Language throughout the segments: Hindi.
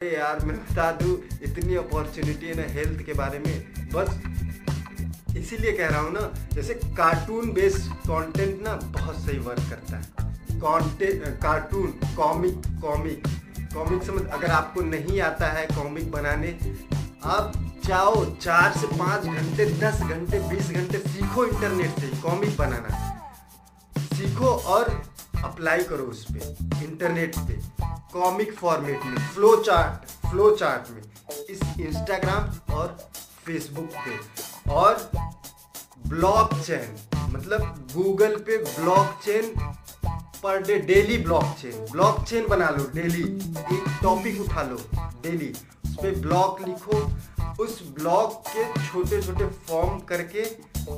यार, मैं बता दूँ, इतनी अपॉर्चुनिटी है ना हेल्थ के बारे में। बस इसीलिए कह रहा हूँ ना, जैसे कार्टून बेस्ड कंटेंट ना बहुत सही वर्क करता है। Content cartoon comic comic comic समझ, अगर आपको नहीं आता है कॉमिक बनाने, आप जाओ चार से पाँच घंटे, दस घंटे, बीस घंटे सीखो इंटरनेट से कॉमिक बनाना। सीखो और अप्लाई करो उस पर इंटरनेट पे कॉमिक फॉर्मेट में फ्लो चार्ट फ्लो चार्ट में, इस इंस्टाग्राम और फेसबुक पे। और ब्लॉक चेन मतलब गूगल पे ब्लॉक चेन पर day daily blockchain blockchain बना लो डेली एक टॉपिक उठा लो डेली उस पर ब्लॉक लिखो। उस ब्लॉक के छोटे छोटे फॉर्म करके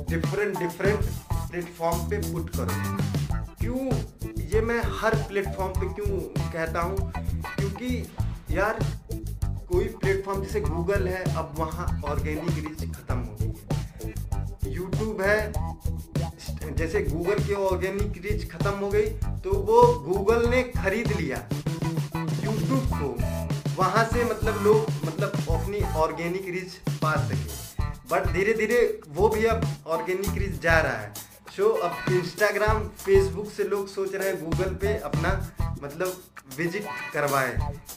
डिफरेंट डिफरेंट प्लेटफॉर्म पे पुट करो। क्यों? ये मैं हर प्लेटफॉर्म पे क्यों कहता हूँ? क्योंकि यार, कोई प्लेटफॉर्म जैसे गूगल है, अब वहाँ ऑर्गेनिक रीच खत्म हो गई है। यूट्यूब है, जैसे गूगल की ऑर्गेनिक रीच खत्म हो गई तो वो गूगल ने खरीद लिया यूट्यूब को। वहाँ से मतलब लोग मतलब अपनी ऑर्गेनिक रीच पा सके। बट धीरे धीरे वो भी अब ऑर्गेनिक रीच जा रहा है। सो अब इंस्टाग्राम फेसबुक से लोग सोच रहे हैं गूगल पे अपना मतलब विज़िट करवाएँ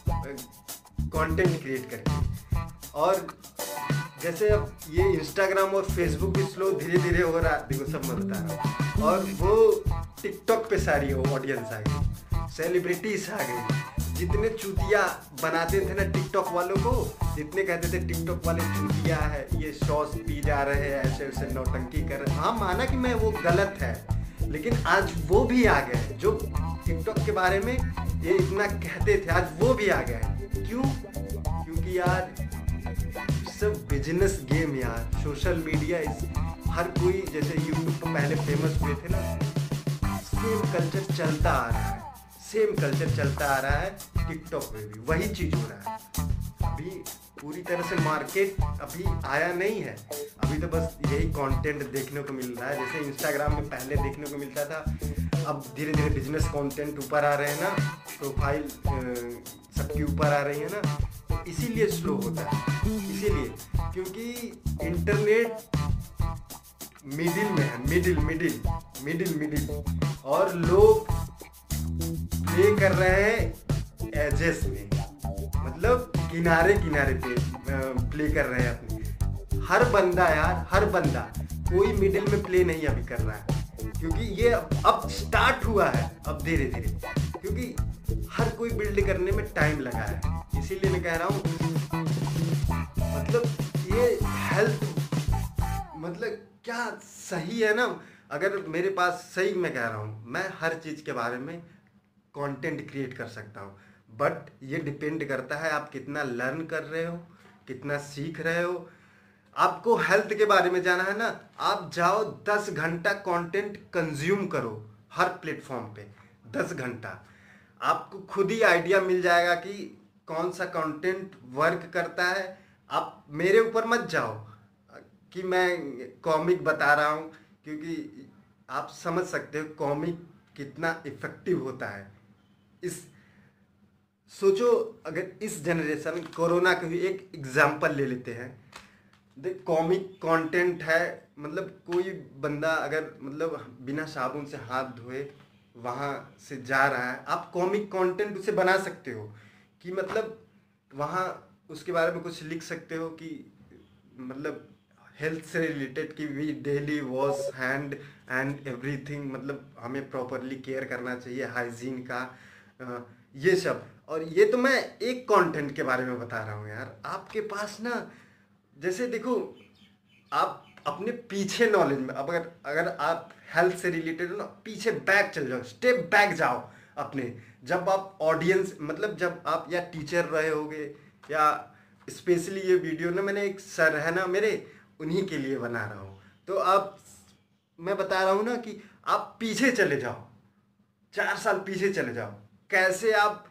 कंटेंट क्रिएट करके। और जैसे अब ये इंस्टाग्राम और फेसबुक भी स्लो धीरे धीरे हो रहा देखो सब मैं बता रहा हूँ। और वो टिकटॉक पे सारी ऑडियंस आ गई सेलिब्रिटीज आ गई। जितने चूतिया बनाते थे ना टिकटॉक वालों को, जितने कहते थे टिकटॉक वाले चूतिया है, ये सॉस पी जा रहे हैं, ऐसे ऐसे नौटंकी कर रहे हाँ। माना कि मैं वो गलत है, लेकिन आज वो भी आ गए जो टिकटॉक के बारे में ये इतना कहते थे, आज वो भी आ गए क्यों? क्योंकि यार, सब बिज़नेस गेम यार सोशल मीडिया इस हर कोई जैसे यूट्यूब पर पहले फ़ेमस हुए थे ना सेम कल्चर चलता आ रहा है। सेम कल्चर चलता आ रहा है टिकटॉक में भी, वही चीज़ हो रहा है। अभी पूरी तरह से मार्केट अभी आया नहीं है। अभी तो बस यही कंटेंट देखने को मिल रहा है, जैसे इंस्टाग्राम में पहले देखने को मिलता था, अब धीरे धीरे बिज़नेस कंटेंट ऊपर आ रहे हैं ना प्रोफ़ाइल सबके ऊपर आ रही है ना तो इसीलिए स्लो होता है, इसीलिए, क्योंकि इंटरनेट मिडिल में है मिडिल मिडिल मिडिल मिडिल और लोग प्ले कर रहे हैं एजेस में। मतलब किनारे किनारे पे प्ले कर रहे हैं अपने। हर बंदा यार, हर बंदा, कोई मिडिल में प्ले नहीं अभी कर रहा है। क्योंकि ये अब स्टार्ट हुआ है, अब धीरे धीरे। क्योंकि हर कोई बिल्ड करने में टाइम लगा है। इसीलिए मैं कह रहा हूँ मतलब ये हेल्थ मतलब क्या सही है ना? अगर मेरे पास, सही मैं कह रहा हूँ, मैं हर चीज़ के बारे में कंटेंट क्रिएट कर सकता हूँ। बट ये डिपेंड करता है आप कितना लर्न कर रहे हो, कितना सीख रहे हो। आपको हेल्थ के बारे में जाना है ना, आप जाओ दस घंटा कंटेंट कंज्यूम करो हर प्लेटफॉर्म पे, दस घंटा। आपको खुद ही आइडिया मिल जाएगा कि कौन सा कंटेंट वर्क करता है। आप मेरे ऊपर मत जाओ कि मैं कॉमिक बता रहा हूँ, क्योंकि आप समझ सकते हो कॉमिक कितना इफ़ेक्टिव होता है। इस, सोचो अगर इस जनरेशन कोरोना का भी एक एग्ज़ाम्पल ले लेते हैं। देख कॉमिक कंटेंट है मतलब कोई बंदा अगर मतलब बिना साबुन से हाथ धोए वहाँ से जा रहा है, आप कॉमिक कंटेंट उसे बना सकते हो। कि मतलब वहाँ उसके बारे में कुछ लिख सकते हो कि मतलब हेल्थ से रिलेटेड कि we daily wash hand and everything मतलब हमें प्रॉपरली केयर करना चाहिए हाइजीन का। ये सब। और ये तो मैं एक कंटेंट के बारे में बता रहा हूँ यार। आपके पास ना, जैसे देखो, आप अपने पीछे नॉलेज में, अब अगर अगर आप हेल्थ से रिलेटेड हो ना, पीछे बैक चल जाओ स्टेप बैक जाओ अपने। जब आप ऑडियंस मतलब जब आप या टीचर रहे होगे, या स्पेशली ये वीडियो ना, मैंने एक सर है ना, मेरे, उन्हीं के लिए बना रहा हूँ। तो आप, मैं बता रहा हूँ ना कि आप पीछे चले जाओ। चार साल पीछे चले जाओ। कैसे आप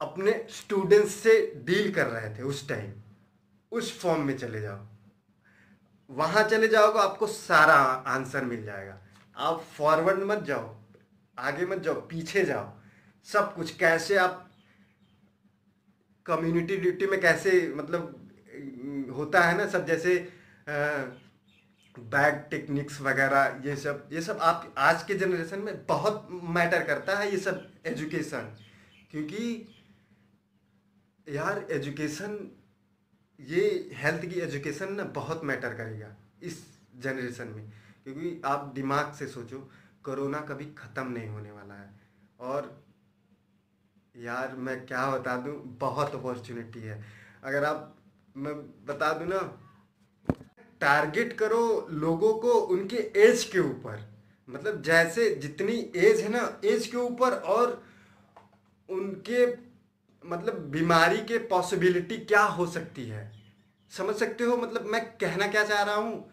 अपने स्टूडेंट्स से डील कर रहे थे उस टाइम उस फॉर्म में चले जाओ। वहाँ चले जाओगे, आपको सारा आंसर मिल जाएगा। आप फॉरवर्ड मत जाओ, आगे मत जाओ, पीछे जाओ। सब कुछ कैसे आप कम्युनिटी ड्यूटी में कैसे मतलब होता है ना सब जैसे बैग टेक्निक्स वगैरह, ये सब ये सब आप आज के जनरेशन में बहुत मैटर करता है ये सब एजुकेशन क्योंकि यार एजुकेशन ये हेल्थ की एजुकेशन ना बहुत मैटर करेगा इस जनरेशन में। क्योंकि आप दिमाग से सोचो कोरोना कभी ख़त्म नहीं होने वाला है। और यार मैं क्या बता दूँ, बहुत अपॉर्चुनिटी है। अगर आप, मैं बता दूँ ना टारगेट करो लोगों को उनके एज के ऊपर। मतलब जैसे जितनी एज है ना, एज के ऊपर और उनके मतलब बीमारी के पॉसिबिलिटी क्या हो सकती है? समझ सकते हो? मतलब मैं कहना क्या चाह रहा हूँ?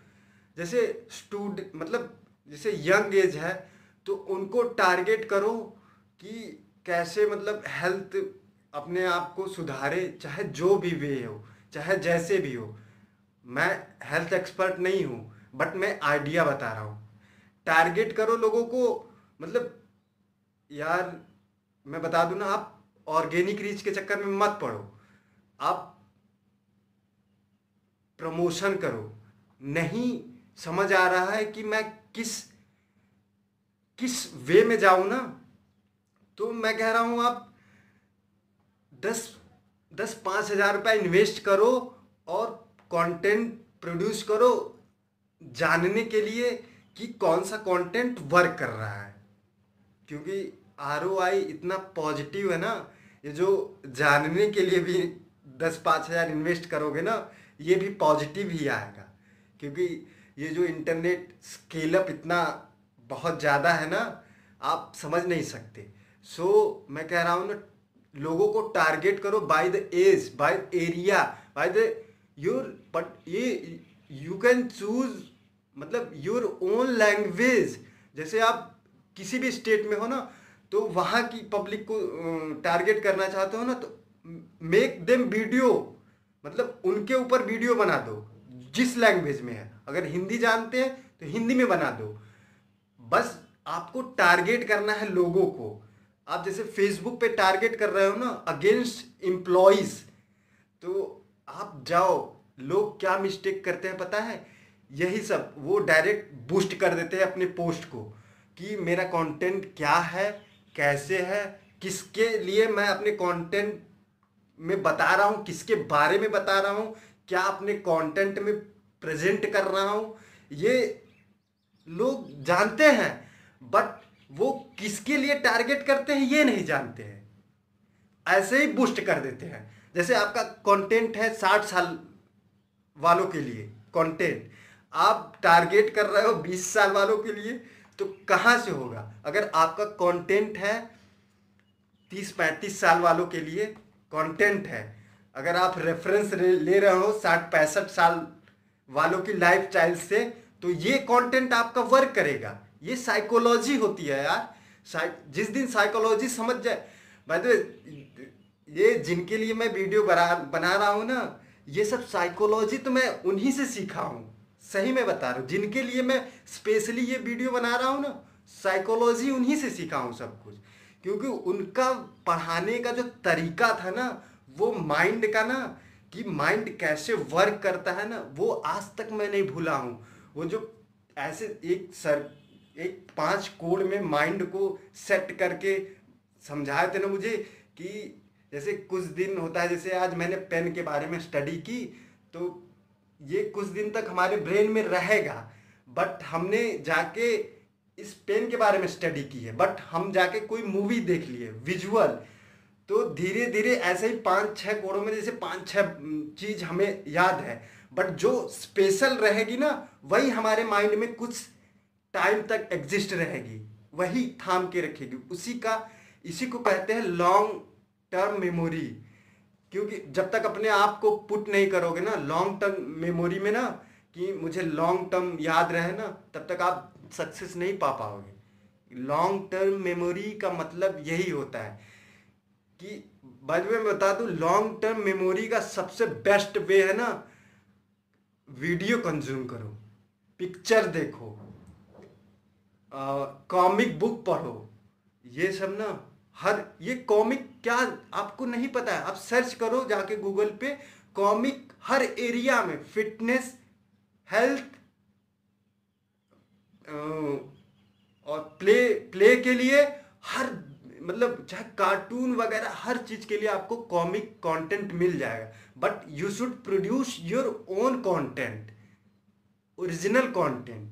जैसे स्टूड मतलब जैसे यंग एज है तो उनको टारगेट करो कि कैसे मतलब हेल्थ अपने आप को सुधारे, चाहे जो भी वे हो, चाहे जैसे भी हो। मैं हेल्थ एक्सपर्ट नहीं हूँ बट मैं आइडिया बता रहा हूँ। टारगेट करो लोगों को मतलब यार, मैं बता दूँ ना, आप ऑर्गेनिक रीच के चक्कर में मत पड़ो। आप प्रमोशन करो। नहीं, समझ आ रहा है कि मैं किस किस वे में जाऊँ ना तो मैं कह रहा हूँ, आप दस दस, पाँच हज़ार रुपया इन्वेस्ट करो और कंटेंट प्रोड्यूस करो जानने के लिए कि कौन सा कंटेंट वर्क कर रहा है। क्योंकि आरओआई इतना पॉजिटिव है ना ये जो जानने के लिए भी दस पाँच हज़ार इन्वेस्ट करोगे ना ये भी पॉजिटिव ही आएगा। क्योंकि ये जो इंटरनेट स्केलअप इतना बहुत ज़्यादा है ना आप समझ नहीं सकते। सो so, मैं कह रहा हूँ ना लोगों को टारगेट करो by the age by area by the your but ये यू कैन चूज़ मतलब योर ओन लैंग्वेज जैसे आप किसी भी स्टेट में हो ना तो वहाँ की पब्लिक को टारगेट करना चाहते हो ना तो मेक देम वीडियो मतलब उनके ऊपर वीडियो बना दो, जिस लैंग्वेज में है। अगर हिंदी जानते हैं तो हिंदी में बना दो। बस आपको टारगेट करना है लोगों को। आप जैसे फेसबुक पे टारगेट कर रहे हो ना अगेंस्ट एम्प्लॉयज़ तो आप जाओ, लोग क्या मिस्टेक करते हैं पता है? यही सब, वो डायरेक्ट बूस्ट कर देते हैं अपने पोस्ट को कि मेरा कंटेंट क्या है, कैसे है, किसके लिए मैं अपने कंटेंट में बता रहा हूँ, किसके बारे में बता रहा हूँ, क्या अपने कंटेंट में प्रेजेंट कर रहा हूँ। ये लोग जानते हैं बट वो किसके लिए टारगेट करते हैं ये नहीं जानते हैं। ऐसे ही बूस्ट कर देते हैं। जैसे आपका कंटेंट है साठ साल वालों के लिए कंटेंट आप टारगेट कर रहे हो बीस साल वालों के लिए तो कहाँ से होगा? अगर आपका कंटेंट है तीस पैंतीस साल वालों के लिए कंटेंट है। अगर आप रेफरेंस ले रहे हो साठ पैंसठ साल वालों की लाइफ स्टाइल से तो ये कंटेंट आपका वर्क करेगा। ये साइकोलॉजी होती है यार। जिस दिन साइकोलॉजी समझ जाए। भाई ये जिनके लिए मैं वीडियो बना बना रहा हूँ ना, ये सब साइकोलॉजी तो मैं उन्हीं से सीखा हूँ। सही में बता रहा हूँ, जिनके लिए मैं स्पेशली ये वीडियो बना रहा हूँ ना साइकोलॉजी उन्हीं से सीखा हूँ सब कुछ। क्योंकि उनका पढ़ाने का जो तरीका था ना, वो माइंड का ना, कि माइंड कैसे वर्क करता है ना, वो आज तक मैं नहीं भूला हूँ। वो जो ऐसे एक सर, एक पाँच कोड में माइंड को सेट करके समझाए थे ना मुझे, कि जैसे कुछ दिन होता है, जैसे आज मैंने पेन के बारे में स्टडी की तो ये कुछ दिन तक हमारे ब्रेन में रहेगा बट हमने जाके इस पेन के बारे में स्टडी की है बट हम जाके कोई मूवी देख लिए विजुअल तो धीरे धीरे ऐसे ही पाँच छः कोड़ों में जैसे पाँच छः चीज़ हमें याद है बट जो स्पेशल रहेगी ना, वही हमारे माइंड में कुछ टाइम तक एग्जिस्ट रहेगी, वही थाम के रखेगी, उसी का, इसी को कहते हैं लॉन्ग टर्म मेमोरी क्योंकि जब तक अपने आप को पुट नहीं करोगे ना लॉन्ग टर्म मेमोरी में ना, कि मुझे लॉन्ग टर्म याद रहे ना, तब तक आप सक्सेस नहीं पा पाओगे। लॉन्ग टर्म मेमोरी का मतलब यही होता है कि बाद में बता दूँ लॉन्ग टर्म मेमोरी का सबसे बेस्ट वे है ना वीडियो कंज्यूम करो पिक्चर देखो कॉमिक बुक पढ़ो, ये सब ना हर, ये कॉमिक क्या आपको नहीं पता है। आप सर्च करो जाके गूगल पे कॉमिक हर एरिया में, फिटनेस, हेल्थ और प्ले प्ले के लिए हर मतलब चाहे कार्टून वगैरह, हर चीज़ के लिए आपको कॉमिक कंटेंट मिल जाएगा। But you should produce your own content original content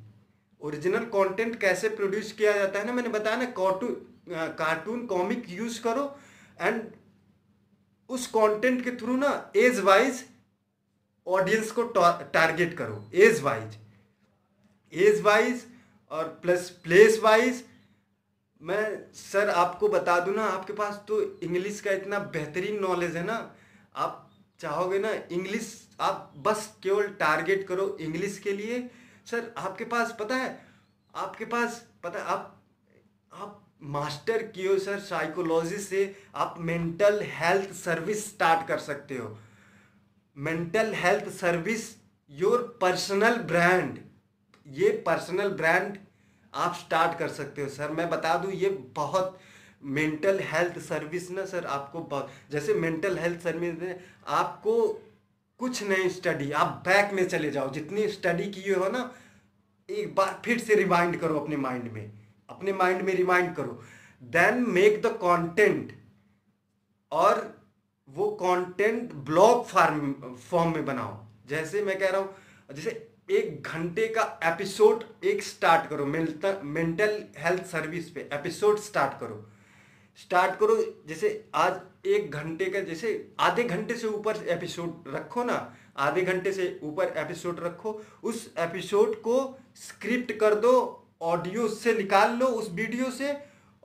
original content कैसे प्रोड्यूस किया जाता है ना, मैंने बताया ना कार्टून कार्टून कॉमिक यूज़ करो एंड उस कंटेंट के थ्रू ना एज वाइज ऑडियंस को टारगेट करो एज वाइज एज वाइज और प्लस प्लेस वाइज मैं सर आपको बता दूँ ना, आपके पास तो इंग्लिश का इतना बेहतरीन नॉलेज है ना, आप चाहोगे ना इंग्लिश आप बस केवल टारगेट करो इंग्लिश के लिए। सर आपके पास पता है, आपके पास पता है, आप आप मास्टर किए सर साइकोलॉजी से आप मेंटल हेल्थ सर्विस स्टार्ट कर सकते हो। Mental health service your personal brand ये पर्सनल ब्रांड आप स्टार्ट कर सकते हो, सर। मैं बता दूँ, ये बहुत मेंटल हेल्थ सर्विस ना, सर, आपको जैसे मेंटल हेल्थ सर्विस में आपको कुछ नहीं स्टडी आप बैक में चले जाओ। जितनी स्टडी किए हो ना, एक बार फिर से रिमाइंड करो अपने माइंड में। अपने माइंड में रिमाइंड करो। देन मेक द कंटेंट और वो कंटेंट ब्लॉग फॉर्म फॉर्म में बनाओ। जैसे मैं कह रहा हूँ, जैसे एक घंटे का एपिसोड एक स्टार्ट करो मेंटल हेल्थ सर्विस पे एपिसोड स्टार्ट करो। स्टार्ट करो, जैसे आज एक घंटे का, जैसे आधे घंटे से ऊपर एपिसोड रखो ना, आधे घंटे से ऊपर एपिसोड रखो, उस एपिसोड को स्क्रिप्ट कर दो ऑडियो से निकाल लो, उस वीडियो से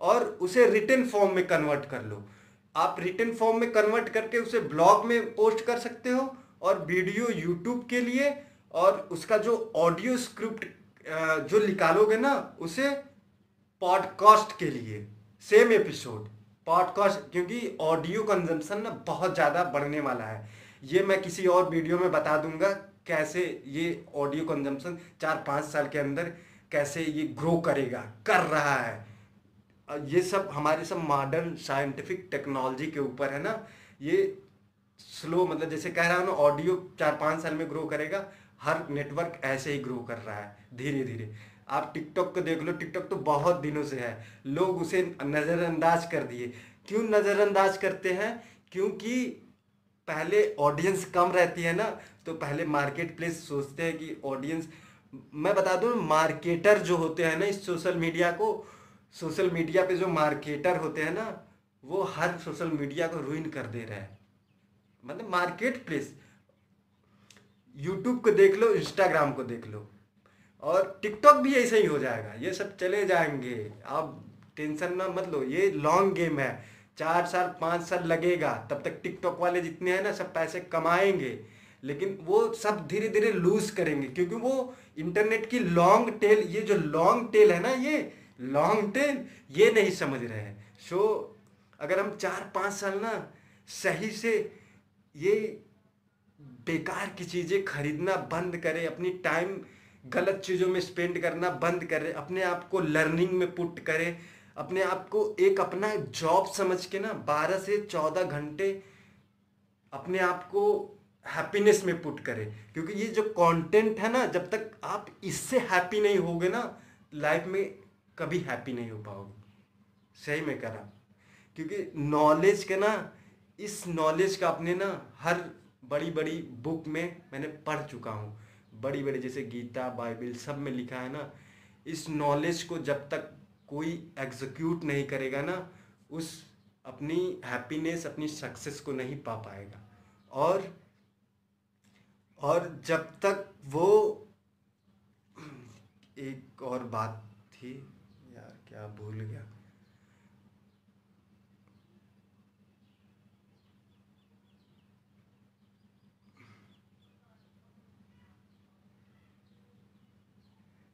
और उसे रिटर्न फॉर्म में कन्वर्ट कर लो। आप रिटर्न फॉर्म में कन्वर्ट करके उसे ब्लॉग में पोस्ट कर सकते हो और वीडियो यूट्यूब के लिए और उसका जो ऑडियो स्क्रिप्ट जो निकालोगे ना, उसे पॉडकास्ट के लिए। Same episode. पॉडकास्ट, क्योंकि ऑडियो कंजम्पशन ना बहुत ज़्यादा बढ़ने वाला है। ये मैं किसी और वीडियो में बता दूँगा कैसे ये ऑडियो कंजम्पशन चार पाँच साल के अंदर कैसे ये ग्रो करेगा, कर रहा है। ये सब, हमारे सब मॉडर्न साइंटिफिक टेक्नोलॉजी के ऊपर है ना, ये स्लो मतलब जैसे कह रहा हूँ ना ऑडियो चार पाँच साल में ग्रो करेगा, हर नेटवर्क ऐसे ही ग्रो कर रहा है धीरे धीरे आप टिकटॉक को देख लो टिकटॉक तो बहुत दिनों से है, लोग उसे नज़रअंदाज कर दिए। क्यों नज़रअंदाज करते हैं? क्योंकि पहले ऑडियंस कम रहती है ना तो पहले मार्केट प्लेस सोचते हैं कि ऑडियंस मैं बता दूँ मार्केटर जो होते हैं ना इस सोशल मीडिया को सोशल मीडिया पे जो मार्केटर होते हैं ना, वो हर सोशल मीडिया को रुइन कर दे रहे हैं। मतलब मार्केट प्लेस यूट्यूब को देख लो इंस्टाग्राम को देख लो। और टिकटॉक भी ऐसा ही हो जाएगा। ये सब चले जाएँगे। आप टेंशन ना मत लो। ये लॉन्ग गेम है। चार साल, पाँच साल लगेगा। तब तक टिकटॉक वाले जितने हैं ना, सब पैसे कमाएँगे। लेकिन वो सब धीरे धीरे लूज करेंगे क्योंकि वो इंटरनेट की लॉन्ग टेल ये जो लॉन्ग टेल है ना ये लॉन्ग टेल ये नहीं समझ रहे हैं। सो so, अगर हम चार पाँच साल ना सही से ये बेकार की चीज़ें खरीदना बंद करें अपनी टाइम गलत चीज़ों में स्पेंड करना बंद करें अपने आप को लर्निंग में पुट करें अपने आप को एक अपना जॉब समझ के ना बारह से चौदह घंटे अपने आप को हैप्पीनेस में पुट करें। क्योंकि ये जो कंटेंट है ना, जब तक आप इससे हैप्पी नहीं होगे ना लाइफ में कभी हैप्पी नहीं हो पाओगे। सही में करा क्योंकि नॉलेज के ना, इस नॉलेज का अपने ना, हर बड़ी बड़ी बुक में मैंने पढ़ चुका हूँ। बड़ी बड़ी जैसे गीता, बाइबल, सब में लिखा है ना, इस नॉलेज को जब तक कोई एग्जीक्यूट नहीं करेगा ना, उस अपनी हैप्पीनेस अपनी सक्सेस को नहीं पा पाएगा। और और जब तक वो, एक और बात थी, यार क्या भूल गया।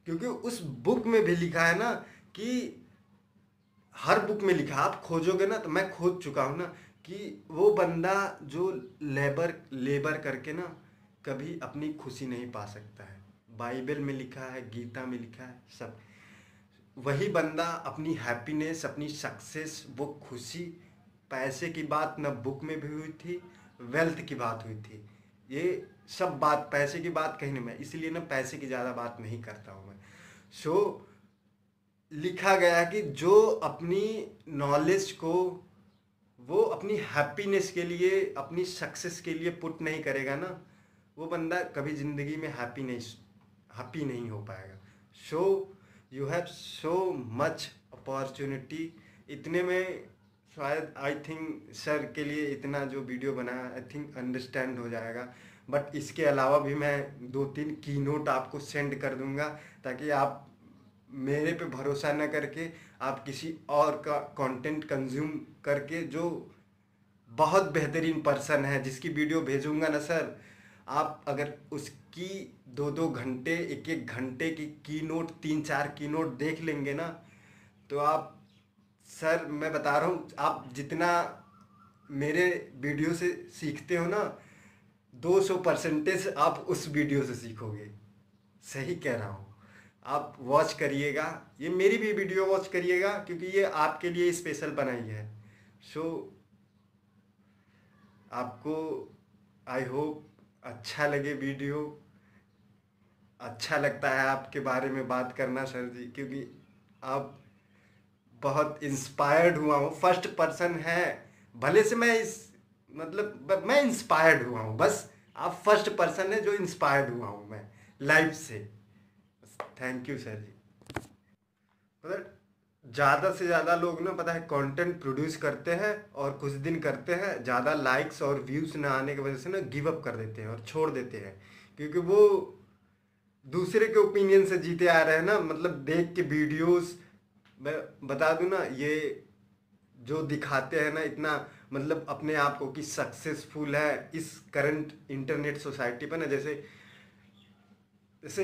क्योंकि उस बुक में भी लिखा है ना कि हर बुक में लिखा, आप खोजोगे ना तो मैं खोज चुका हूँ ना कि वो बंदा जो लेबर लेबर करके ना कभी अपनी खुशी नहीं पा सकता है। बाइबल में लिखा है गीता में लिखा है सब। वही बंदा अपनी हैप्पीनेस अपनी सक्सेस वो खुशी पैसे की बात न बुक में भी हुई थी वेल्थ की बात हुई थी। ये सब बात पैसे की बात कहीं नहीं मैं इसलिए ना पैसे की ज़्यादा बात नहीं करता हूँ मैं। सो so, लिखा गया कि जो अपनी नॉलेज को वो अपनी हैप्पीनेस के लिए अपनी सक्सेस के लिए पुट नहीं करेगा ना वो बंदा कभी ज़िंदगी में हैप्पी नहीं हैप्पी नहीं हो पाएगा। So you have so much opportunity इतने में शायद आई थिंक सर के लिए इतना जो वीडियो बनाया आई थिंक अंडरस्टैंड हो जाएगा। बट इसके अलावा भी मैं दो तीन की नोट आपको सेंड कर दूँगा, ताकि आप मेरे पे भरोसा न करके, आप किसी और का कंटेंट कंज्यूम करके, जो बहुत बेहतरीन पर्सन है, जिसकी वीडियो भेजूँगा ना सर आप अगर उसकी दो दो घंटे एक एक घंटे की की नोट तीन चार की नोट देख लेंगे ना तो आप सर मैं बता रहा हूँ आप जितना मेरे वीडियो से सीखते हो ना 200 परसेंटेज आप उस वीडियो से सीखोगे। सही कह रहा हूँ। आप वॉच करिएगा। ये मेरी भी वीडियो वॉच करिएगा क्योंकि ये आपके लिए स्पेशल बनाई है। सो so, आपको आई होप अच्छा लगे वीडियो अच्छा लगता है आपके बारे में बात करना सर जी, क्योंकि आप बहुत इंस्पायर्ड हुआ हूँ। फ़र्स्ट पर्सन है, भले से मैं इस मतलब मैं इंस्पायर्ड हुआ हूँ, बस आप फ़र्स्ट पर्सन है जो इंस्पायर्ड हुआ हूँ मैं लाइफ से। Thank you sir ji. मतलब ज़्यादा से ज़्यादा लोग ना, पता है कंटेंट प्रोड्यूस करते हैं और कुछ दिन करते हैं, ज़्यादा लाइक्स और व्यूज़ ना आने की वजह से ना गिव अप कर देते हैं और छोड़ देते हैं। क्योंकि वो दूसरे के ओपिनियन से जीते आ रहे हैं ना मतलब देख के वीडियोस मैं बता दूँ ना, ये जो दिखाते हैं ना, इतना मतलब अपने आप को कि सक्सेसफुल है इस करंट इंटरनेट सोसाइटी पर ना, जैसे जैसे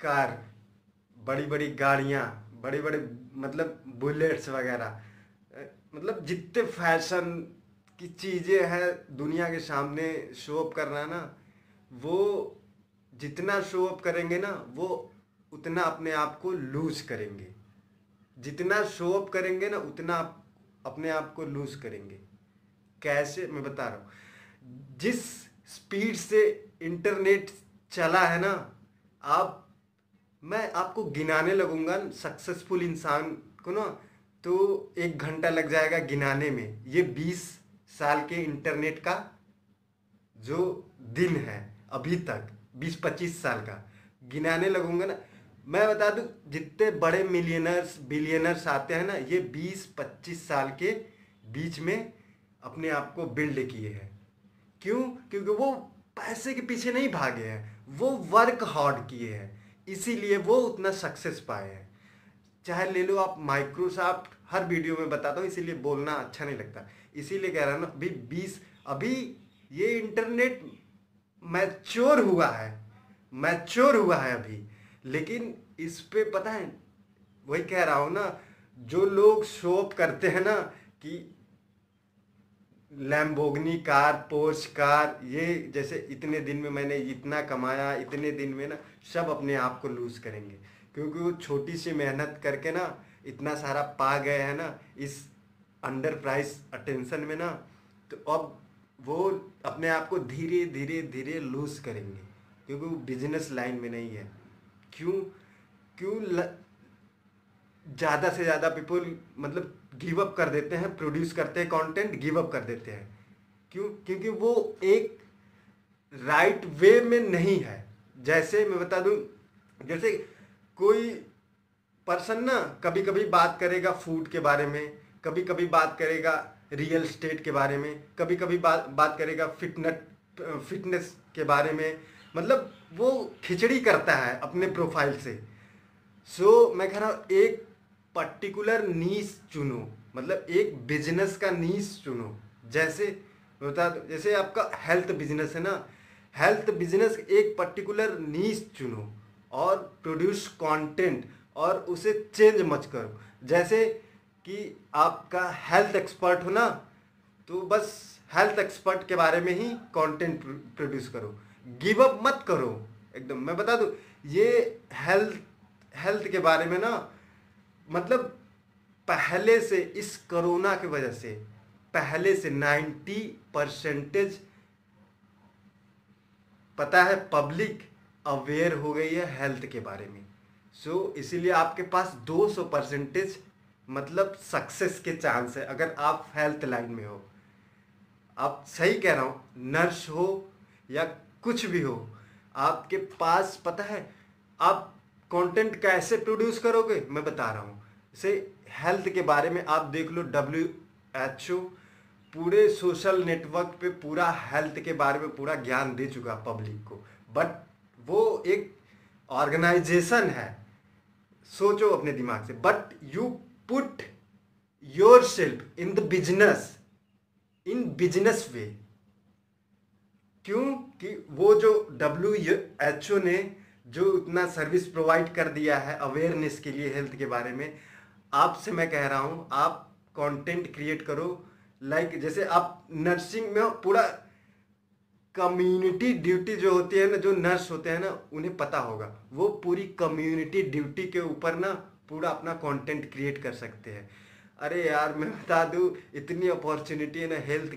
कार बड़ी बड़ी गाड़ियाँ बड़े बड़े मतलब बुलेट्स वगैरह। मतलब जितने फ़ैशन की चीज़ें हैं दुनिया के सामने शो अप करना ना, वो जितना शो अप करेंगे ना, वो उतना अपने आप को लूज करेंगे। जितना शो अप करेंगे ना, उतना अपने आप को लूज करेंगे। कैसे? मैं बता रहा हूँ। जिस स्पीड से इंटरनेट चला है ना, आप मैं आपको गिनाने लगूँगा सक्सेसफुल इंसान को ना तो एक घंटा लग जाएगा गिनाने में। ये बीस साल के इंटरनेट का जो दिन है, अभी तक बीस पच्चीस साल का। गिनाने लगूँगा ना। मैं बता दूँ, जितने बड़े मिलियनर्स बिलियनर्स आते हैं ना, ये बीस पच्चीस साल के बीच में अपने आप को बिल्ड किए हैं। क्यों? क्योंकि वो पैसे के पीछे नहीं भागे हैं। वो वर्क हार्ड किए हैं। इसीलिए वो उतना सक्सेस पाए हैं। चाहे ले लो आप माइक्रोसॉफ्ट हर वीडियो में बताता हूँ, इसीलिए बोलना अच्छा नहीं लगता। इसीलिए कह रहा ना, अभी बीस, अभी ये इंटरनेट मैच्योर हुआ है मैच्योर हुआ है अभी। लेकिन इस पर पता है, वही कह रहा हूँ ना, जो लोग शोप करते हैं ना, कि लैम्बोगनी कार पोर्च कार ये जैसे इतने दिन में मैंने इतना कमाया, इतने दिन में ना, सब अपने आप को लूज करेंगे। क्योंकि वो छोटी सी मेहनत करके ना, इतना सारा पा गए हैं ना, इस अंडर प्राइस अटेंशन में ना तो अब वो अपने आप को धीरे धीरे धीरे लूज करेंगे। क्योंकि वो बिज़नेस लाइन में नहीं है। क्यों? क्यों ज़्यादा से ज़्यादा पीपल मतलब गिव अप कर देते हैं प्रोड्यूस करते हैं कंटेंट गिव अप कर देते हैं। क्यों? क्योंकि वो एक राइट वे में नहीं है। जैसे मैं बता दूँ जैसे कोई पर्सन ना कभी कभी बात करेगा फ़ूड के बारे में कभी कभी बात करेगा रियल स्टेट के बारे में कभी कभी बात बात करेगा फिटनेट फिटनेस के बारे में। मतलब वो खिचड़ी करता है अपने प्रोफ़ाइल से सो। So, मैं कह रहा हूँ एक पर्टिकुलर नीस चुनो मतलब एक बिज़नेस का नीस चुनो। जैसे, बता जैसे आपका हेल्थ बिज़नेस है ना हेल्थ बिज़नेस एक पर्टिकुलर नीस चुनो और प्रोड्यूस कंटेंट और उसे चेंज मच करो। जैसे कि आपका हेल्थ एक्सपर्ट हो ना तो बस हेल्थ एक्सपर्ट के बारे में ही कंटेंट प्रोड्यूस करो। गिव अप मत करो, एकदम। मैं बता दूँ, ये हेल्थ हेल्थ के बारे में ना मतलब पहले से इस कोरोना की वजह से पहले से 90 परसेंटेज पता है पब्लिक अवेयर हो गई है हेल्थ के बारे में। सो so, इसीलिए आपके पास 200 परसेंटेज मतलब सक्सेस के चांस है अगर आप हेल्थ लाइन में हो। आप सही कह रहा हूँ नर्स हो या कुछ भी हो आपके पास पता है आप कंटेंट कैसे प्रोड्यूस करोगे? मैं बता रहा हूँ। जैसे हेल्थ के बारे में आप देख लो डब्ल्यू एच ओ पूरे सोशल नेटवर्क पे पूरा हेल्थ के बारे में पूरा ज्ञान दे चुका पब्लिक को। बट वो एक ऑर्गेनाइजेशन है। सोचो अपने दिमाग से। But you put yourself in the business in business way क्यों? कि वो जो डब्ल्यू एच ओ ने जो इतना सर्विस प्रोवाइड कर दिया है अवेयरनेस के लिए हेल्थ के बारे में आपसे मैं कह रहा हूँ आप कंटेंट क्रिएट करो। लाइक like, जैसे आप नर्सिंग में पूरा कम्युनिटी ड्यूटी जो होती है ना जो नर्स होते हैं ना उन्हें पता होगा। वो पूरी कम्युनिटी ड्यूटी के ऊपर ना पूरा अपना कंटेंट क्रिएट कर सकते हैं। अरे यार मैं बता दूँ इतनी अपॉर्चुनिटी है ना हेल्थ